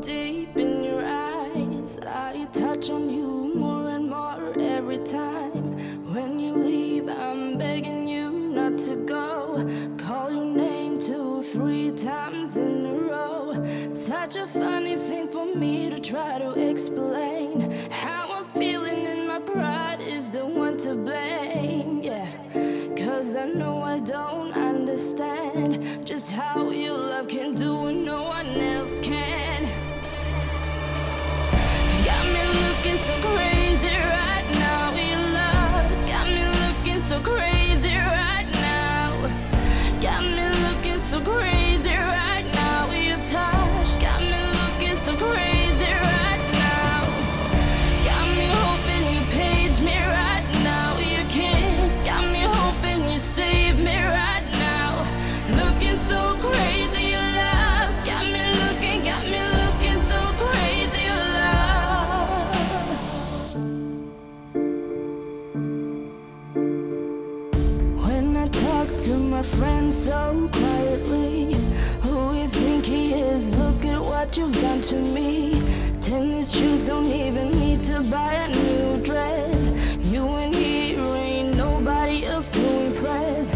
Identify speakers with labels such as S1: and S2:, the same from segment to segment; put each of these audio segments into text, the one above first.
S1: deep in your eyes. I touch on you more and more every time. When you leave, I'm begging you not to go. Call your name two, three times in a row. Such a funny thing for me to try to explain. You've done to me. Tennis shoes don't even need to buy a new dress. You and here ain't nobody else to impress.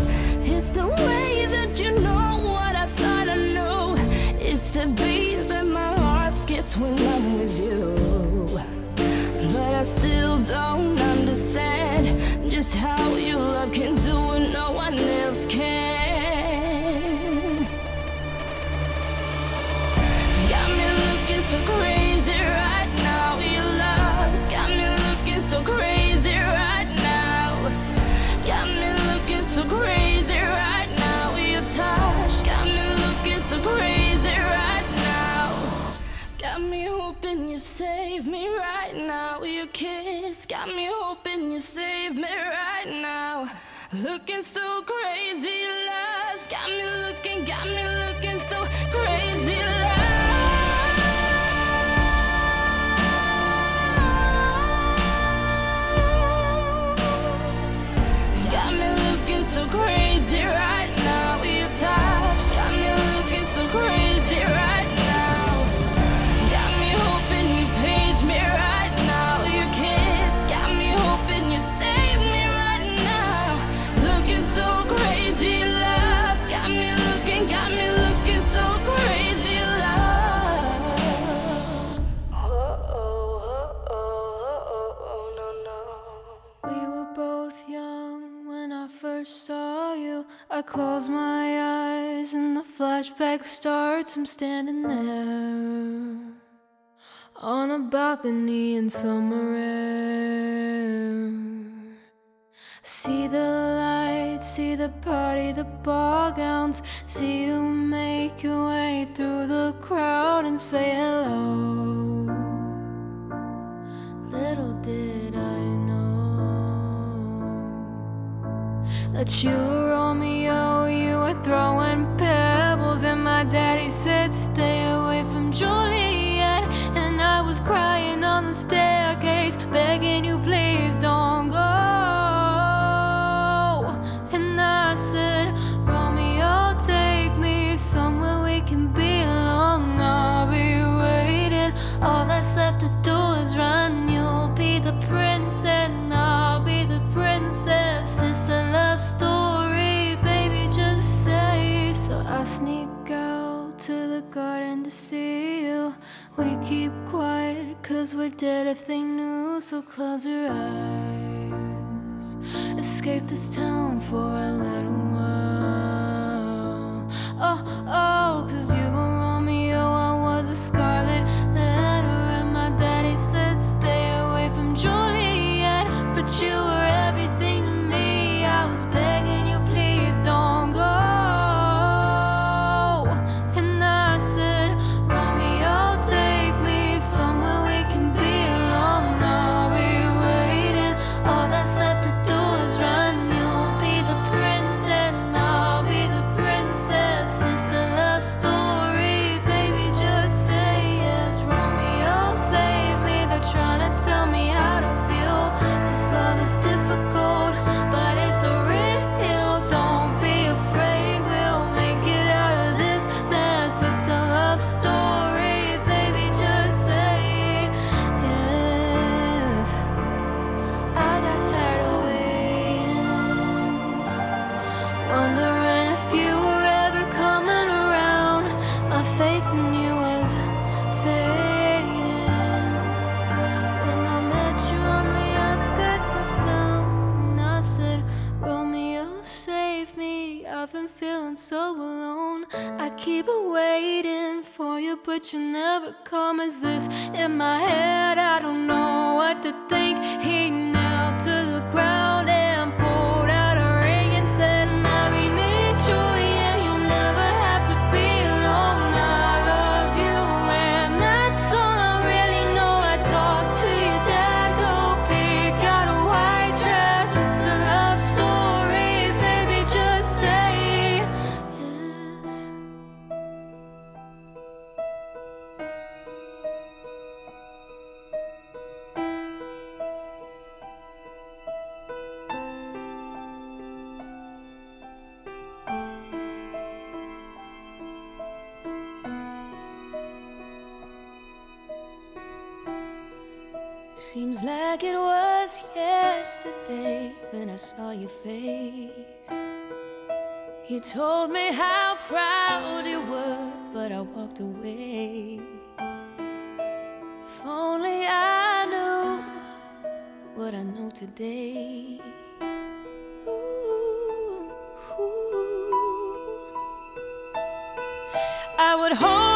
S1: It's the way that you know what I thought I knew. It's the beat that my heart skips when I'm with you. But I still don't understand Looking so crazy,
S2: I close my eyes and the flashback starts. I'm standing there on a balcony in summer air. See the lights, see the party, the ball gowns. See you make your way through the crowd and say hello. Little did I know that you were Romeo, you were throwing pebbles, and my daddy said, Stay away from Juliet. And I was crying on the staircase, begging you, please don't go. Cause we're dead if they knew. So close your eyes. Escape this town for a little while. Oh, oh, cause you were Romeo, oh, I was a scarlet so alone. I keep waiting for you, but you never come. Is this in my head? I don't know what to think. He knelt to the ground and pulled out a ring and said, Marry me. Like it was yesterday when I saw your face. You told me how proud you were, but I walked away. If only I knew what I know today. Ooh, ooh. I would hold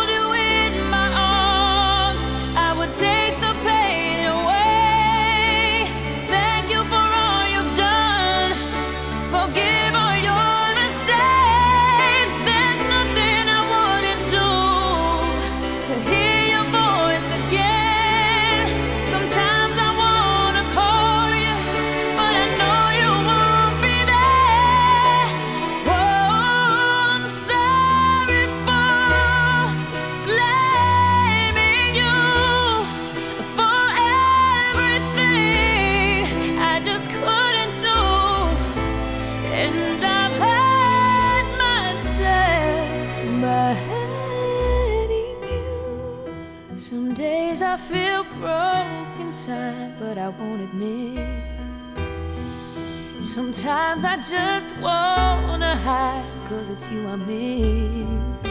S2: I won't admit. Sometimes I just wanna hide, cause it's you I miss.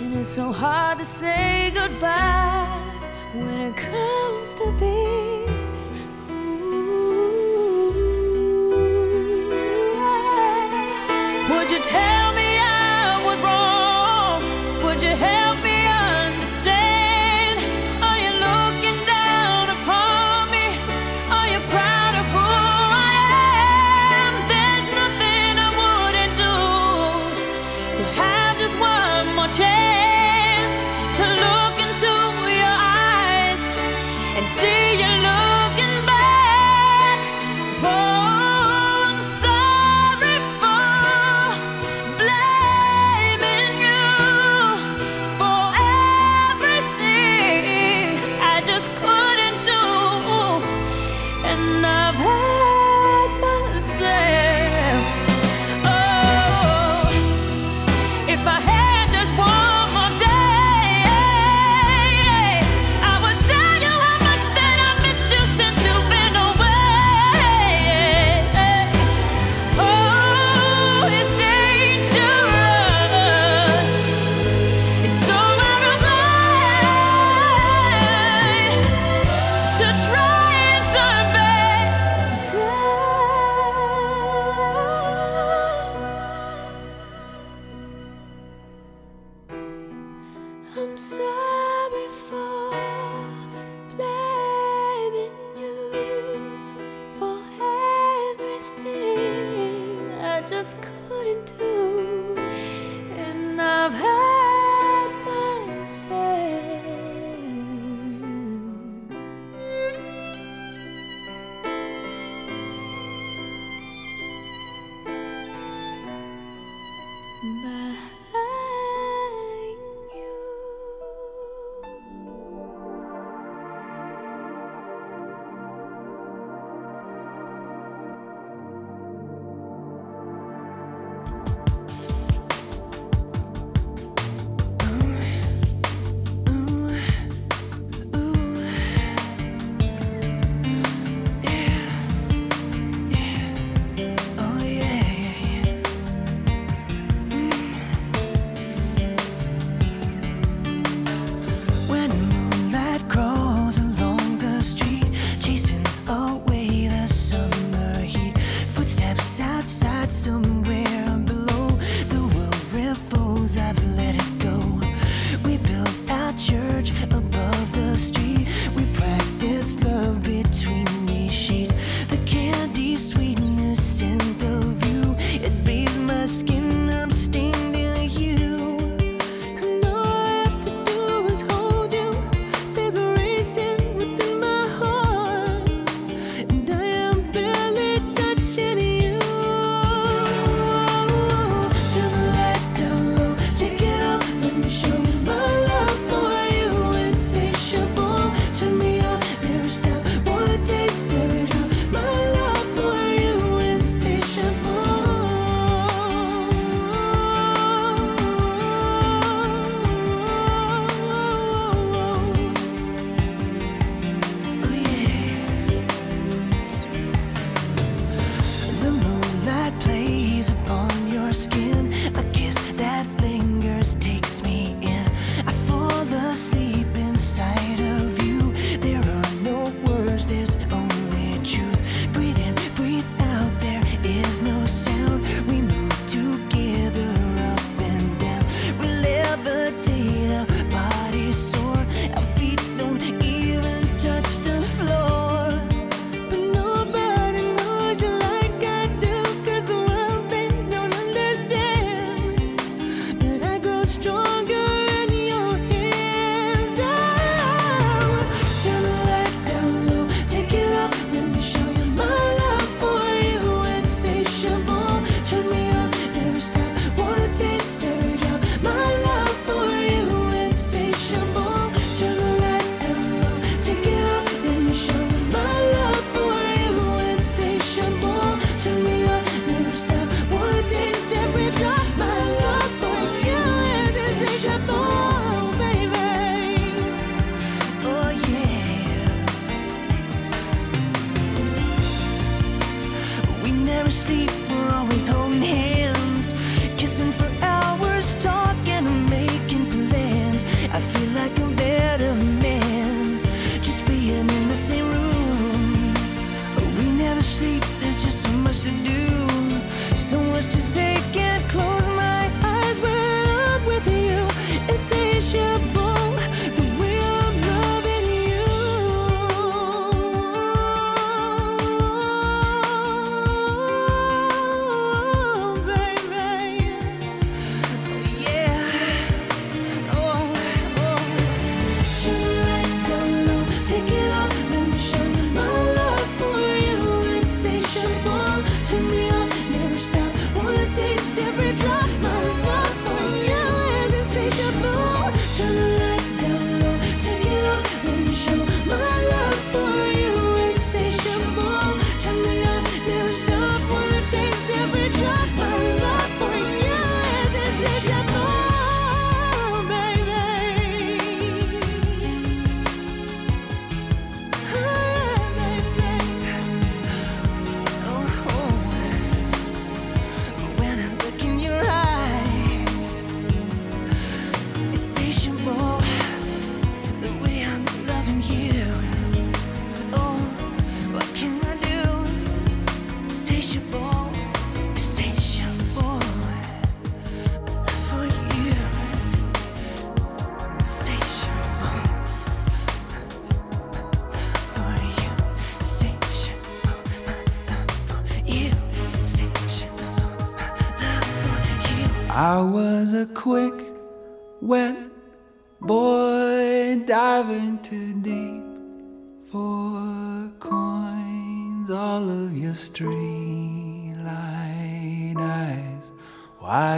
S2: And it's so hard to say goodbye when it comes to this. Ooh. Would you tell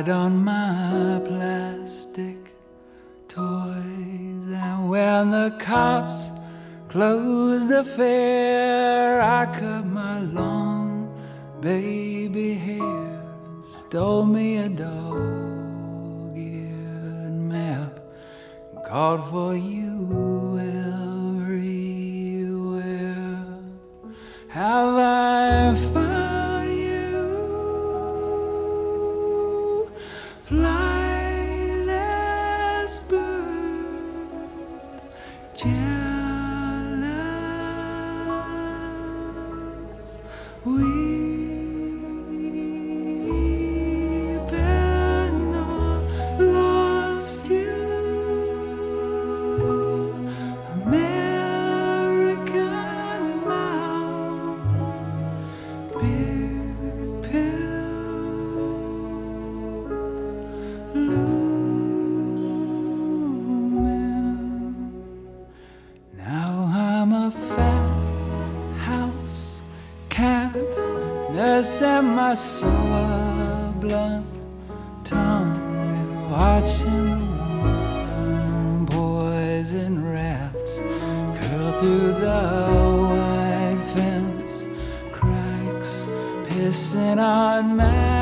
S3: on my plastic toys. And when the cops closed the fair, I cut my long baby hair, stole me a dog eared map, called for you everywhere. Have I Flightless nursing my sore blunt tongue and watching the warm poison rats curl through the white fence cracks, pissing on magazine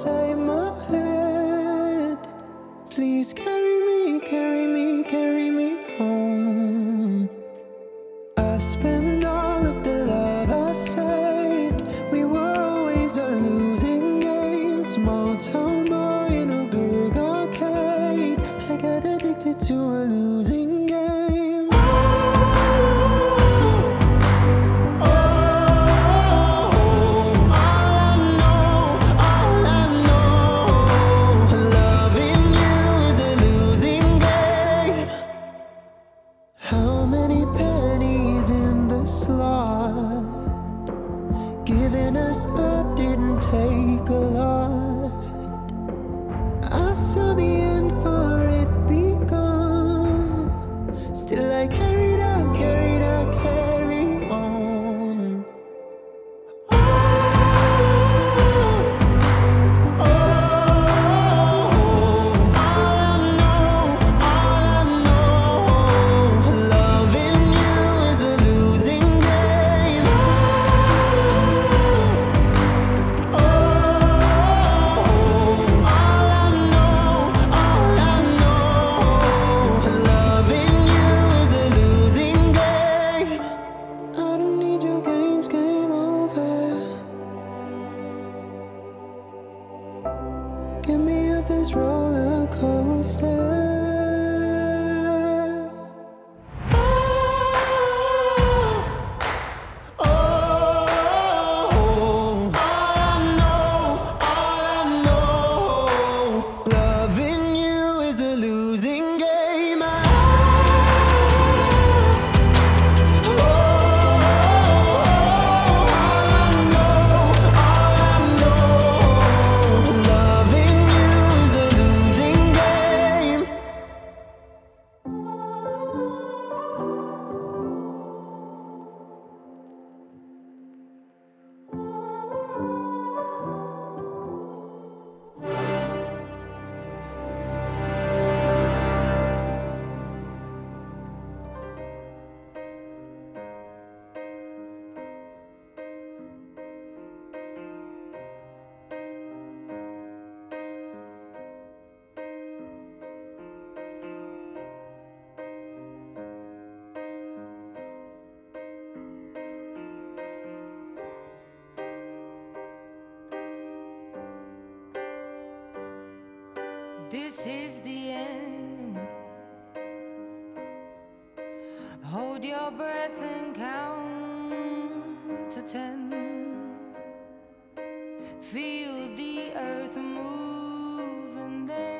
S4: inside my head. Please carry me. still
S2: like Hold your breath and count to ten. Feel the earth move and then.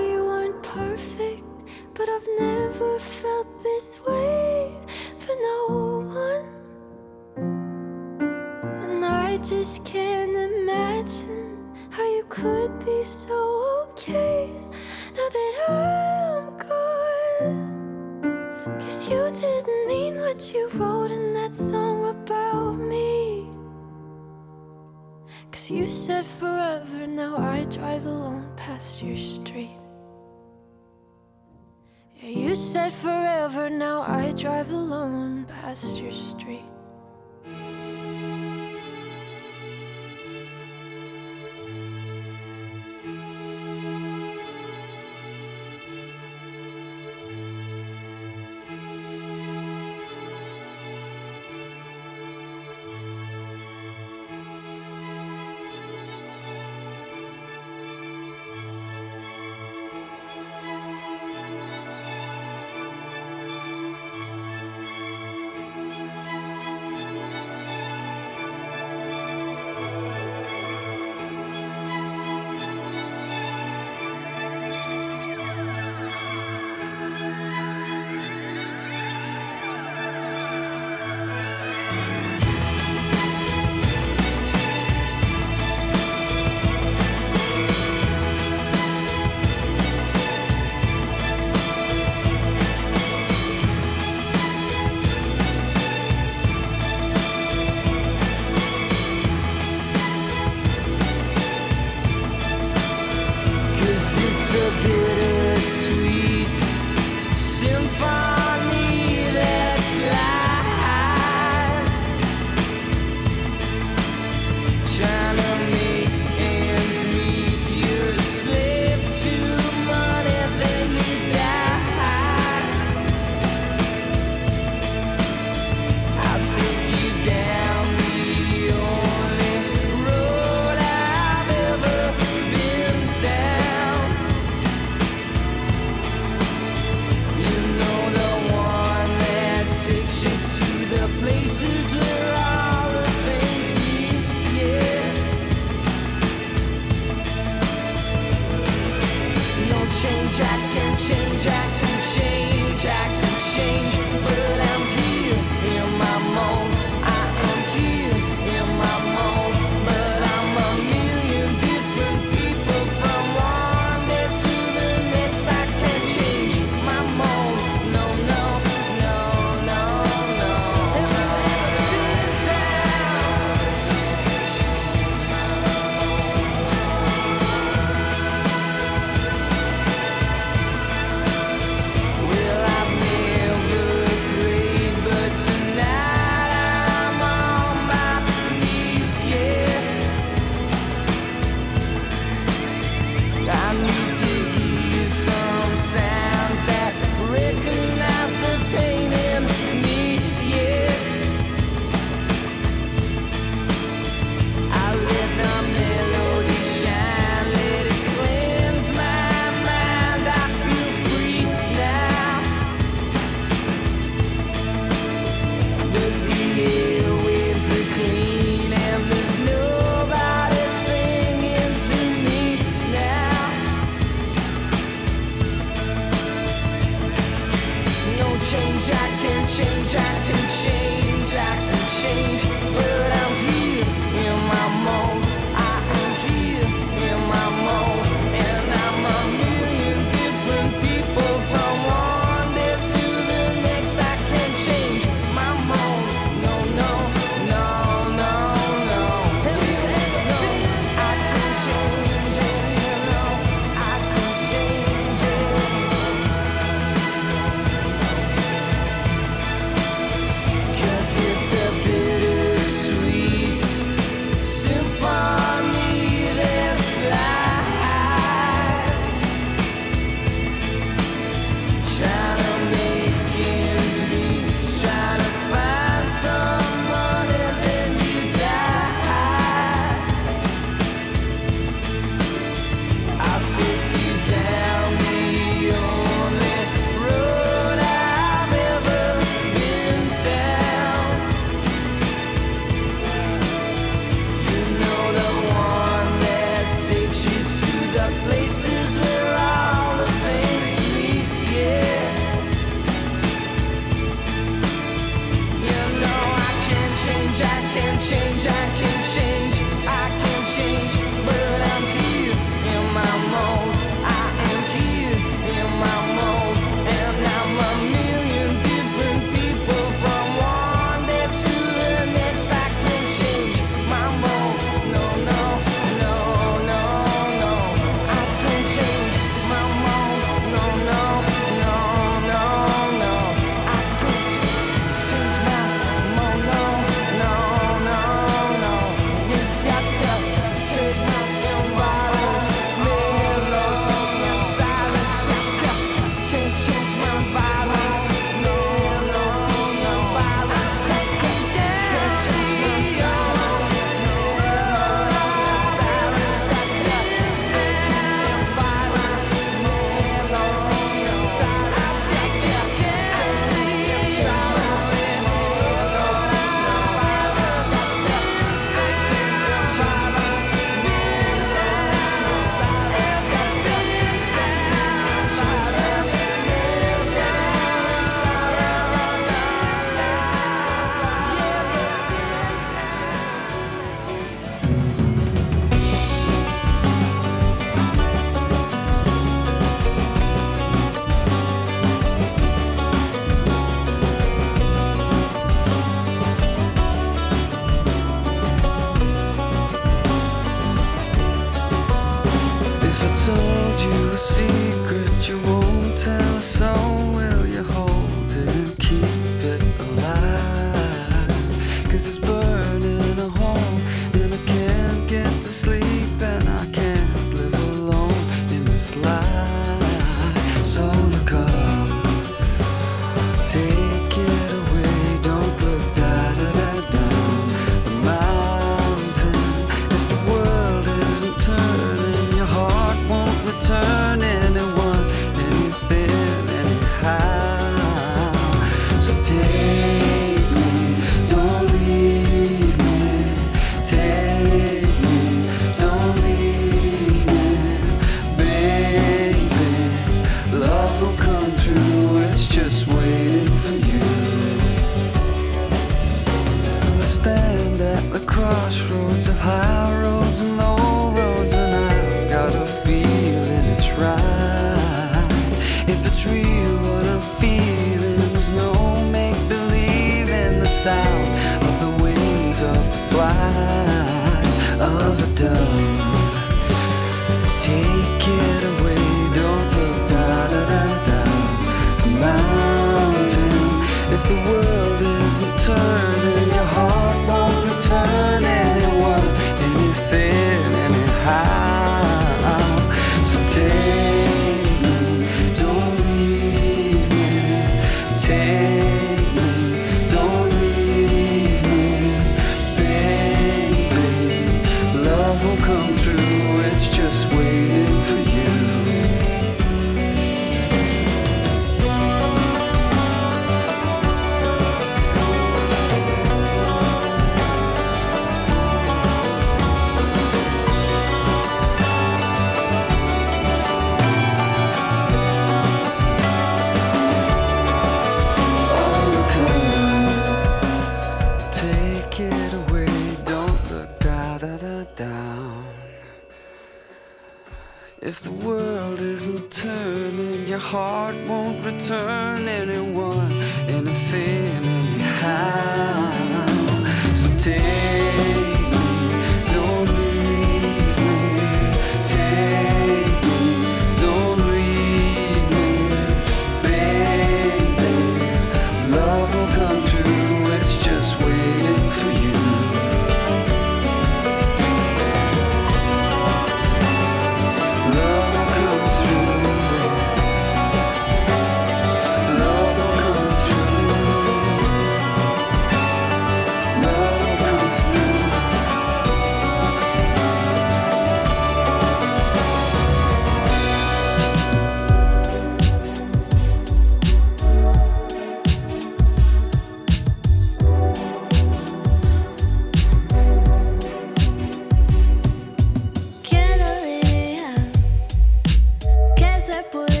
S5: é por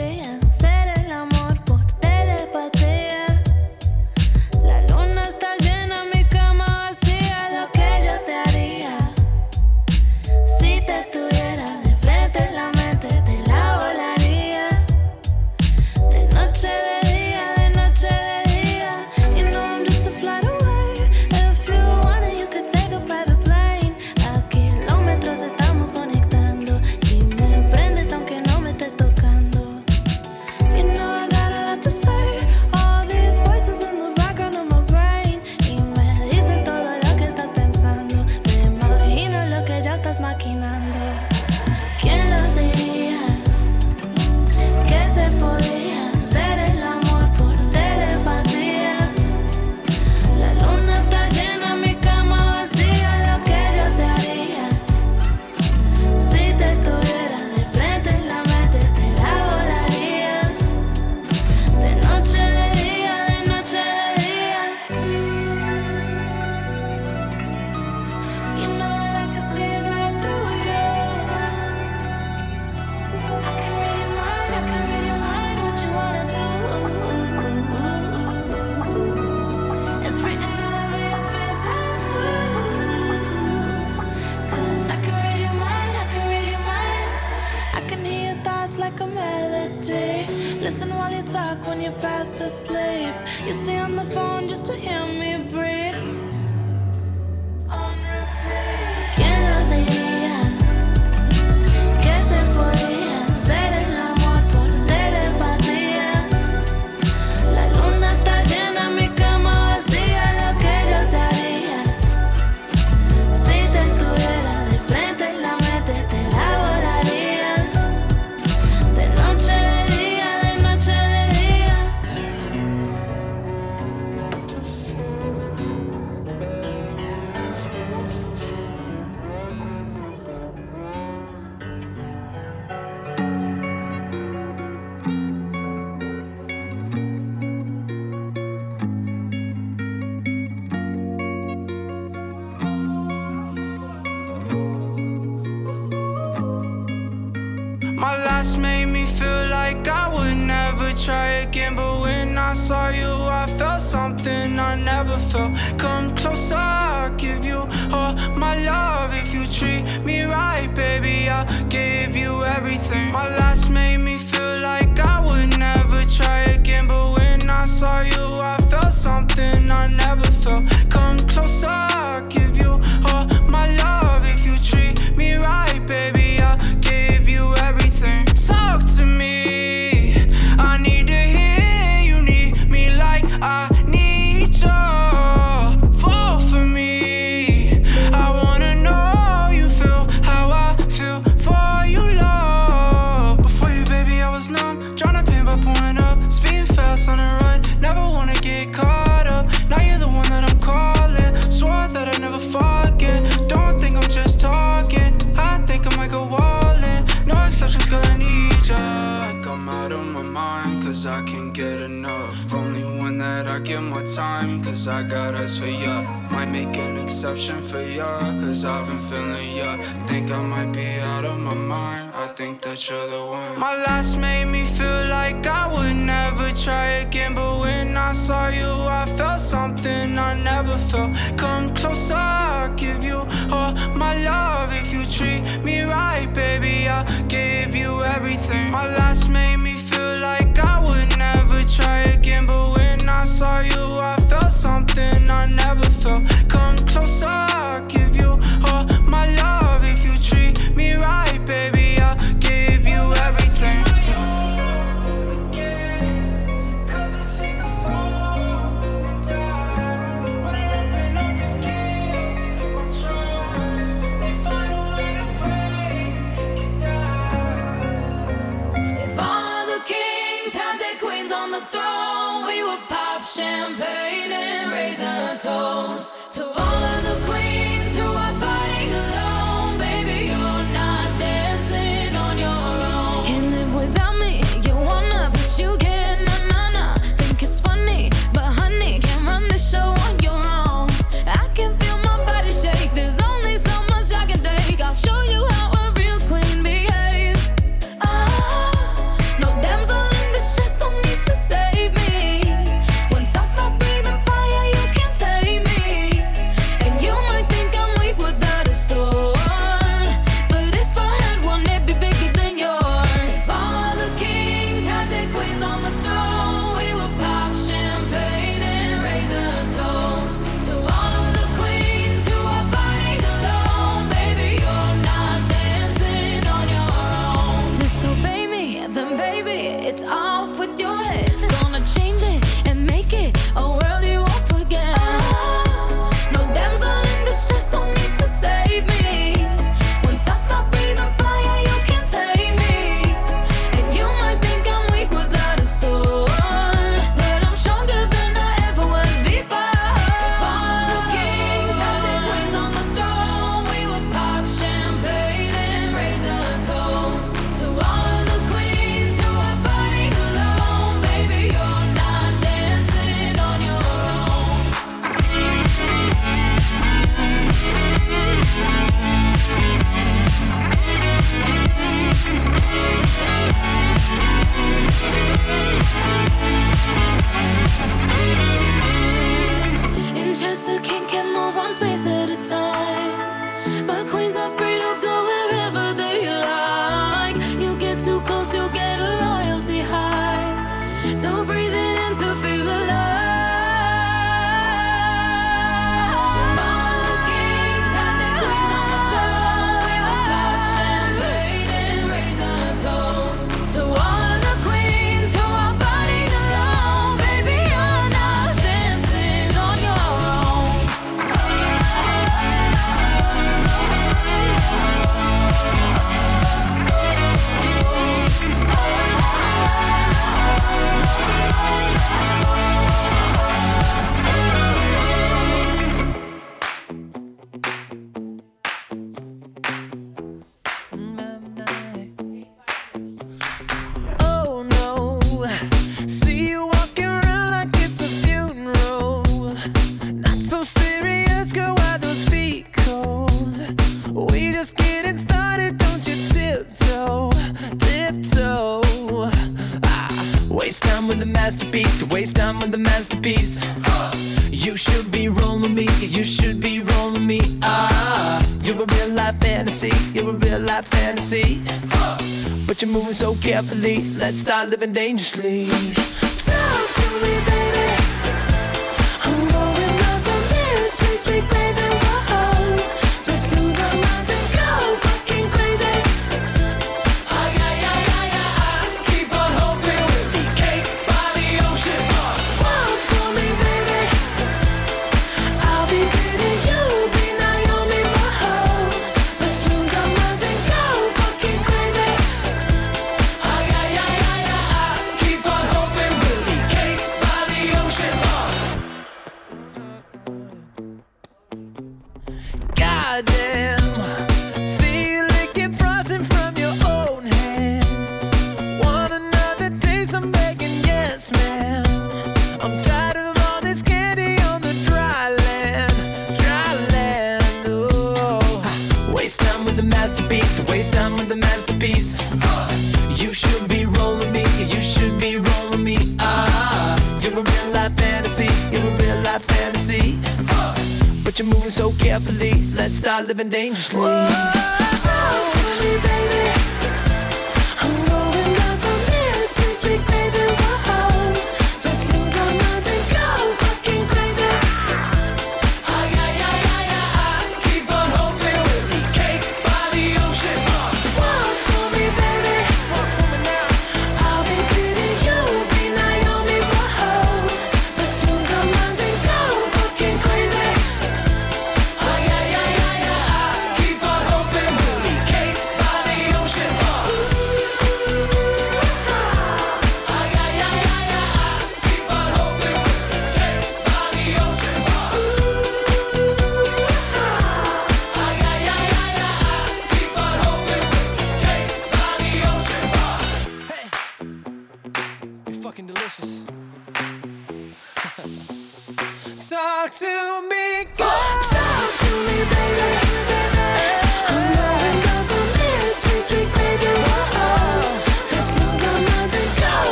S2: Come. searching for you, cause I've been feeling you. Think I might be out of my mind, I think that you're the one. My last made me feel like I would never try again, but when I saw you, I felt something I never felt. Come closer, I'll give you all my love. If you treat me right, baby, I'll give you everything. My last made me feel
S4: living dangerously.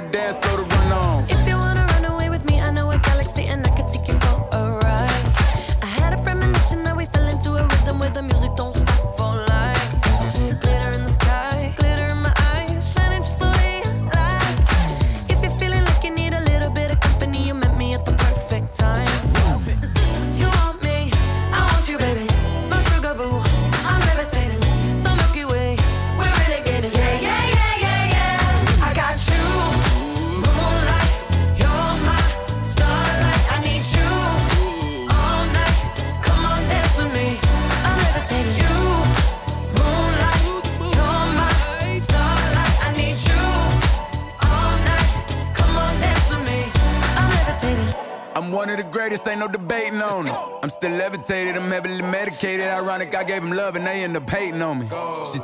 S6: dance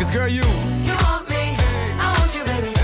S6: Cause girl, you.
S7: You want me. I want you, baby.